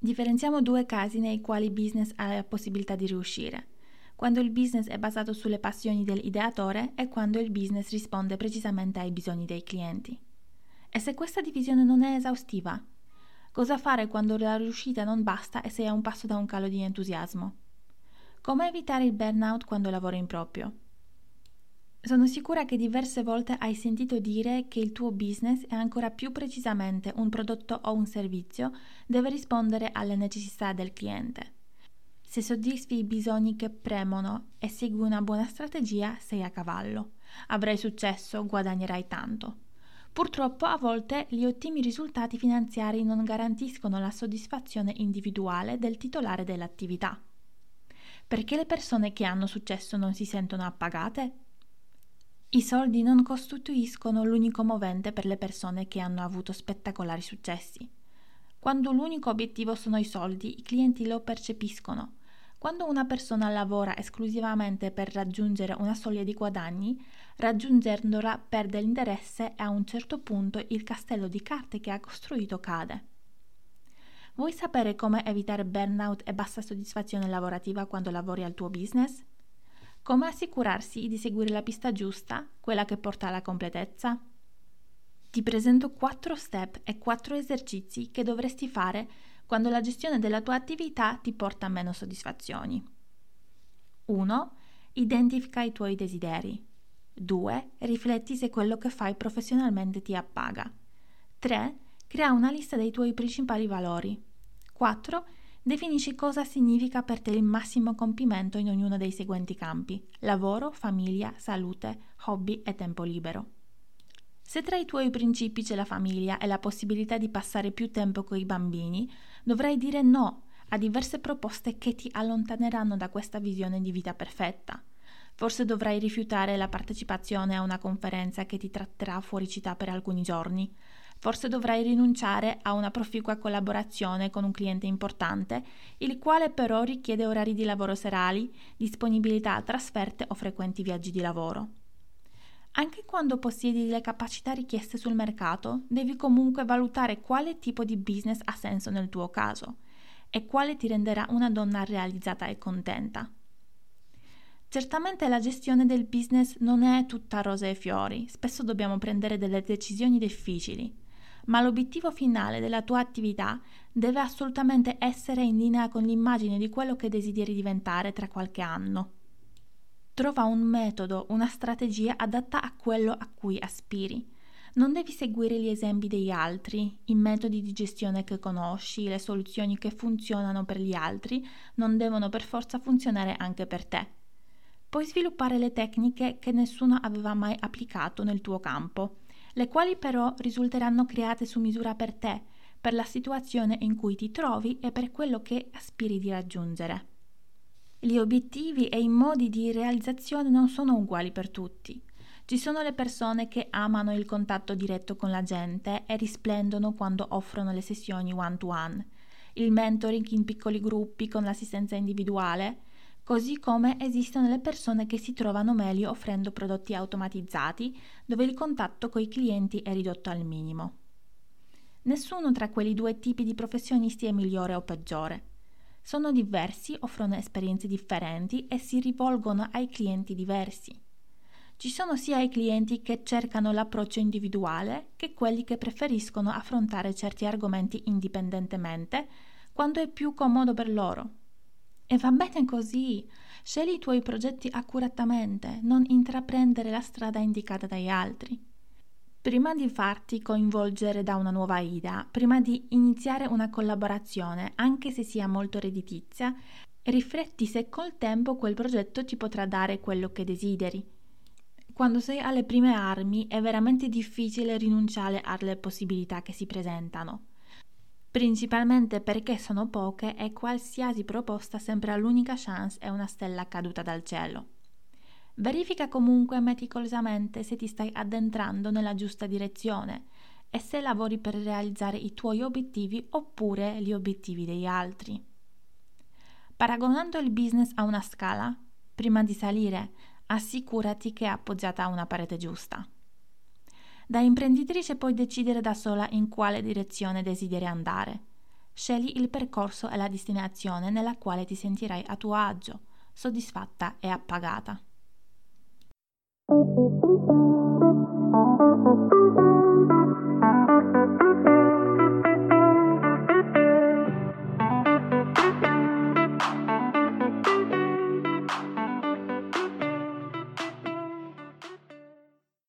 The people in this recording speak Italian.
Differenziamo due casi nei quali il business ha la possibilità di riuscire. Quando il business è basato sulle passioni dell'ideatore e quando il business risponde precisamente ai bisogni dei clienti. E se questa divisione non è esaustiva? Cosa fare quando la riuscita non basta e sei a un passo da un calo di entusiasmo? Come evitare il burnout quando lavori in proprio? Sono sicura che diverse volte hai sentito dire che il tuo business e ancora più precisamente un prodotto o un servizio deve rispondere alle necessità del cliente. Se soddisfi i bisogni che premono e segui una buona strategia, sei a cavallo. Avrai successo, guadagnerai tanto. Purtroppo a volte gli ottimi risultati finanziari non garantiscono la soddisfazione individuale del titolare dell'attività. Perché le persone che hanno successo non si sentono appagate? I soldi non costituiscono l'unico movente per le persone che hanno avuto spettacolari successi. Quando l'unico obiettivo sono i soldi, i clienti lo percepiscono. Quando una persona lavora esclusivamente per raggiungere una soglia di guadagni, raggiungendola perde l'interesse e a un certo punto il castello di carte che ha costruito cade. Vuoi sapere come evitare burnout e bassa soddisfazione lavorativa quando lavori al tuo business? Come assicurarsi di seguire la pista giusta, quella che porta alla completezza? Ti presento quattro step e quattro esercizi che dovresti fare quando la gestione della tua attività ti porta a meno soddisfazioni. 1. Identifica i tuoi desideri. 2. Rifletti se quello che fai professionalmente ti appaga. 3. Crea una lista dei tuoi principali valori. 4. Definisci cosa significa per te il massimo compimento in ognuno dei seguenti campi: lavoro, famiglia, salute, hobby e tempo libero. Se tra i tuoi principi c'è la famiglia e la possibilità di passare più tempo con i bambini, dovrai dire no a diverse proposte che ti allontaneranno da questa visione di vita perfetta. Forse dovrai rifiutare la partecipazione a una conferenza che ti tratterà fuori città per alcuni giorni, Forse dovrai rinunciare a una proficua collaborazione con un cliente importante, il quale però richiede orari di lavoro serali, disponibilità a trasferte o frequenti viaggi di lavoro. Anche quando possiedi le capacità richieste sul mercato, devi comunque valutare quale tipo di business ha senso nel tuo caso e quale ti renderà una donna realizzata e contenta. Certamente la gestione del business non è tutta rose e fiori, spesso dobbiamo prendere delle decisioni difficili ma l'obiettivo finale della tua attività deve assolutamente essere in linea con l'immagine di quello che desideri diventare tra qualche anno. Trova un metodo, una strategia adatta a quello a cui aspiri. Non devi seguire gli esempi degli altri, i metodi di gestione che conosci, le soluzioni che funzionano per gli altri non devono per forza funzionare anche per te. Puoi sviluppare le tecniche che nessuno aveva mai applicato nel tuo campo le quali però risulteranno create su misura per te, per la situazione in cui ti trovi e per quello che aspiri di raggiungere. Gli obiettivi e i modi di realizzazione non sono uguali per tutti. Ci sono le persone che amano il contatto diretto con la gente e risplendono quando offrono le sessioni one-to-one, il mentoring in piccoli gruppi con l'assistenza individuale, così come esistono le persone che si trovano meglio offrendo prodotti automatizzati dove il contatto con i clienti è ridotto al minimo. Nessuno tra quelli due tipi di professionisti è migliore o peggiore. Sono diversi, offrono esperienze differenti e si rivolgono ai clienti diversi. Ci sono sia i clienti che cercano l'approccio individuale che quelli che preferiscono affrontare certi argomenti indipendentemente quando è più comodo per loro. E va bene così. Scegli i tuoi progetti accuratamente, non intraprendere la strada indicata dagli altri. Prima di farti coinvolgere da una nuova idea, prima di iniziare una collaborazione, anche se sia molto redditizia, rifletti se col tempo quel progetto ti potrà dare quello che desideri. Quando sei alle prime armi è veramente difficile rinunciare alle possibilità che si presentano principalmente perché sono poche e qualsiasi proposta sembra l'unica chance e una stella caduta dal cielo. Verifica comunque meticolosamente se ti stai addentrando nella giusta direzione e se lavori per realizzare i tuoi obiettivi oppure gli obiettivi degli altri. Paragonando il business a una scala, prima di salire, assicurati che è appoggiata a una parete giusta. Da imprenditrice puoi decidere da sola in quale direzione desideri andare. Scegli il percorso e la destinazione nella quale ti sentirai a tuo agio, soddisfatta e appagata. Thank you.